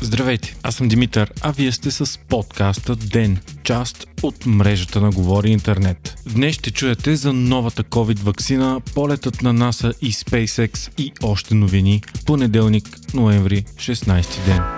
Здравейте, аз съм Димитър, а вие сте с подкаста ДЕН, част от мрежата на Говори Интернет. Днес ще чуете за новата COVID вакцина, полетът на НАСА и SpaceX и още новини. Понеделник, ноември, 16 ден.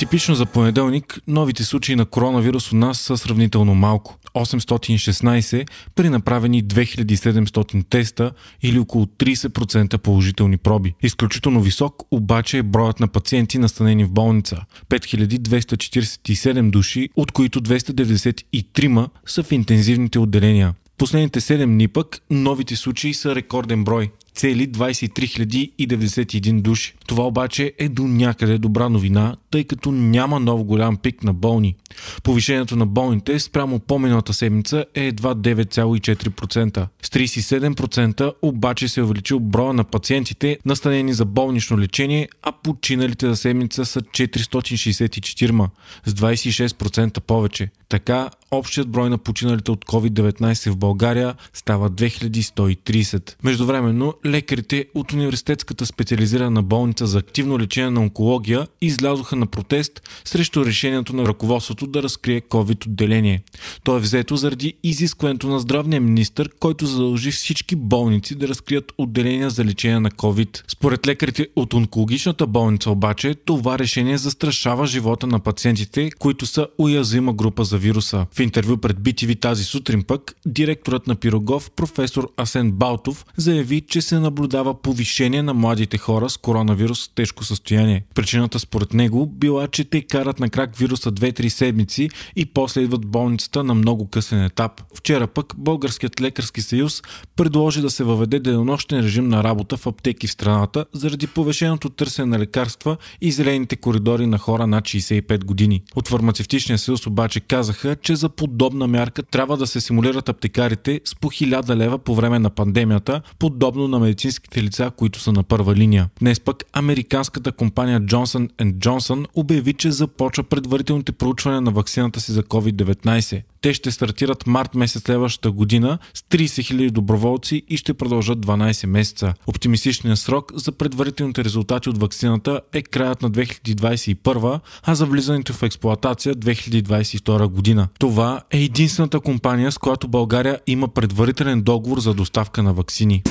Типично за понеделник, новите случаи на коронавирус у нас са сравнително малко. 816 при направени 2700 теста или около 30% положителни проби. Изключително висок обаче е броят на пациенти настанени в болница. 5247 души, от които 293 са в интензивните отделения. Последните 7 дни пък новите случаи са рекорден брой цели 23 091 души. Това обаче е до някъде добра новина, тъй като няма нов голям пик на болни. Повишението на болните спрямо по-миналата седмица е едва 9,4%. С 37% обаче се е увеличил броя на пациентите настанени за болнично лечение, а починалите за седмица са 464, с 26% повече. Така, общият брой на починалите от COVID-19 в България става 2130. Междувременно, лекарите от Университетската специализирана болница за активно лечение на онкология излязоха на протест срещу решението на ръководството да разкрие COVID отделение. То е взето заради изискването на здравния министр, който задължи всички болници да разкрият отделения за лечение на COVID. Според лекарите от онкологичната болница обаче, това решение застрашава живота на пациентите, които са уязвима група за вируса. В интервю пред BTV тази сутрин пък, директорът на Пирогов, професор Асен Балтов, заяви, че се наблюдава повишение на младите хора с коронавирус в тежко състояние. Причината според него била, че те карат на крак вируса 2-3 седмици и после идват в болницата на много късен етап. Вчера пък Българският лекарски съюз предложи да се въведе денонощен режим на работа в аптеки в страната заради повишеното търсене на лекарства и зелените коридори на хора над 65 години. От фармацевтичния съюз обаче казаха, че за подобна мярка трябва да се симулират аптекарите с по 1000 лева по време на пандемията, подобно на медицинските лица, които са на първа линия. Днес пък американската компания Johnson Johnson обяви, че започва предварителните проучвания на вакцината си за COVID-19. Те ще стартират март месец следващата година с 30 000 доброволци и ще продължат 12 месеца. Оптимистичният срок за предварителните резултати от вакцината е краят на 2021, а за влизането в експлоатация 2022 година. Това е единствената компания, с която България има предварителен договор за доставка на вакцини.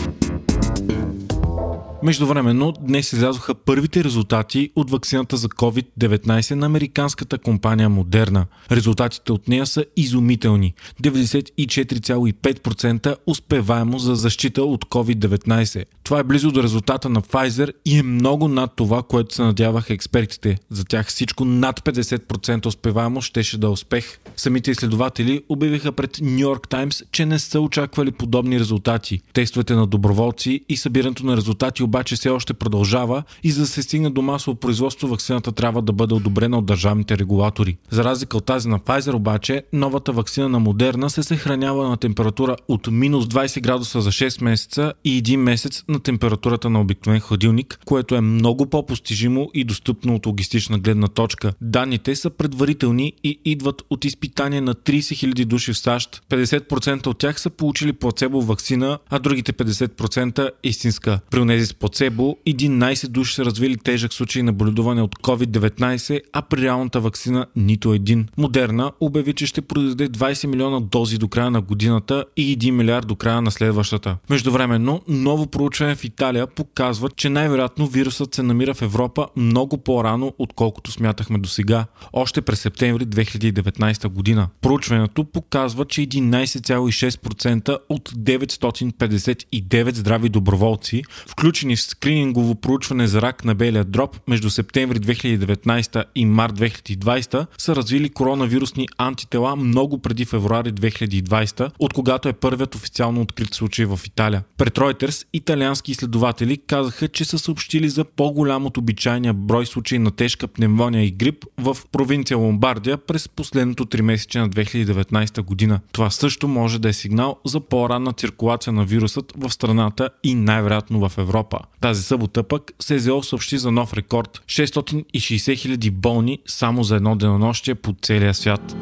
Междувременно, днес излязоха първите резултати от вакцината за COVID-19 на американската компания Модерна. Резултатите от нея са изумителни. 94,5% успеваемо за защита от COVID-19. Това е близо до резултата на Pfizer и е много над това, което се надяваха експертите. За тях всичко над 50% успеваемо щеше да е успех. Самите изследователи обявиха пред New York Times, че не са очаквали подобни резултати. Тестовете на доброволци и събирането на резултати обаче все още продължава и за да се стигне до масово производство, вакцината трябва да бъде одобрена от държавните регулатори. За разлика от тази на Pfizer обаче, новата вакцина на Модерна се съхранява на температура от минус 20 градуса за 6 месеца и 1 месец на температурата на обикновен хладилник, което е много по-постижимо и достъпно от логистична гледна точка. Данните са предварителни и идват от изпитания на 30 000 души в САЩ. 50% от тях са получили плацебо вакцина, а другите 50% истинска. При онези с плацебо 11 души са развили тежък случай на боледуване от COVID-19, а при реалната вакцина нито един. Модерна обяви, че ще произведе 20 милиона дози до края на годината и 1 милиард до края на следващата. Междувременно, ново проучване в Италия показва, че най-вероятно вирусът се намира в Европа много по-рано, отколкото смятахме до сега. Още през септември 2019 година. Проучването показва, че 11,6% от 959 здрави доброволци, включени в скринингово проучване за рак на белия дроб между септември 2019 и март 2020, са развили коронавирусни антитела много преди февруари 2020, от когато е първият официално открит случай в Италия. Пред Reuters италиански изследователи казаха, че са съобщили за по-голям от обичайния брой случаи на тежка пневмония и грип в провинция Ломбардия през последното 3 месече на 2019 година. Това също може да е сигнал за по-ранна циркулация на вирусът в страната и най-вероятно в Европа. Тази събота пък СЗО съобщи за нов рекорд 660 хиляди болни само за едно денонощие по целия свят.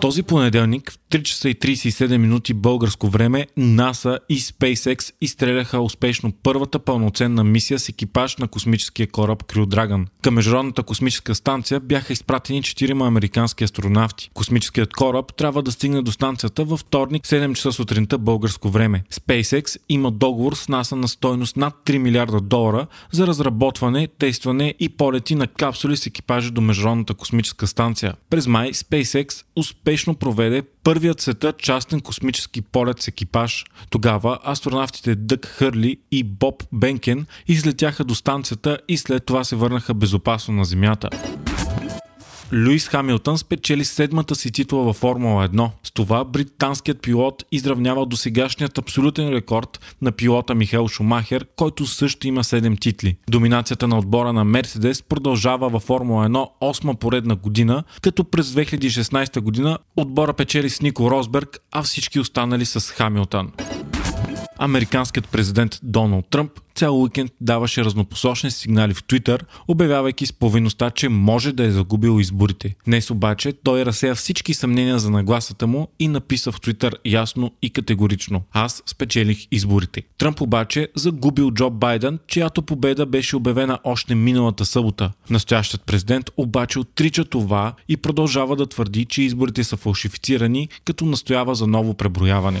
Този понеделник, 3 часа и 37 минути българско време НАСА и SpaceX изстреляха успешно първата пълноценна мисия с екипаж на космическия кораб Crew Dragon. Към Международната космическа станция бяха изпратени 4 американски астронавти. Космическият кораб трябва да стигне до станцията във вторник 7 часа сутринта българско време. SpaceX има договор с НАСА на стойност над 3 милиарда долара за разработване, тестване и полети на капсули с екипажи до Международната космическа станция. През май SpaceX успешно проведе първият света частен космически полет с екипаж. Тогава астронавтите Дък Хърли и Боб Бенкен излетяха до станцията и след това се върнаха безопасно на Земята. Луис Хамилтън спечели седмата си титла във Формула 1. С това британският пилот изравнява до сегашният абсолютен рекорд на пилота Михел Шумахер, който също има 7 титли. Доминацията на отбора на Мерседес продължава във Формула 1 8 поредна година, като през 2016 година отбора печели с Нико Росберг, а всички останали с Хамилтън. Американският президент Доналд Тръмп цял уикенд даваше разнопосочни сигнали в Твитър, обявявайки с повинността, че може да е загубил изборите. Днес обаче той разсея всички съмнения за нагласата му и написа в Твитър ясно и категорично «Аз спечелих изборите». Тръмп обаче загубил Джо Байден, чиято победа беше обявена още миналата събота. Настоящият президент обаче отрича това и продължава да твърди, че изборите са фалшифицирани, като настоява за ново преброяване.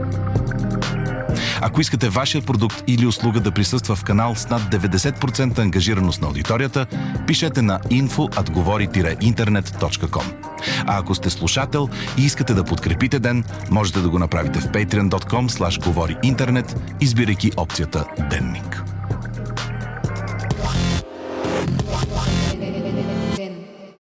Ако искате вашия продукт или услуга да присъства в канал с над 90% ангажираност на аудиторията, пишете на info.atgovori-internet.com. А ако сте слушател и искате да подкрепите ден, можете да го направите в patreon.com slash говори интернет, избирайки опцията Денник.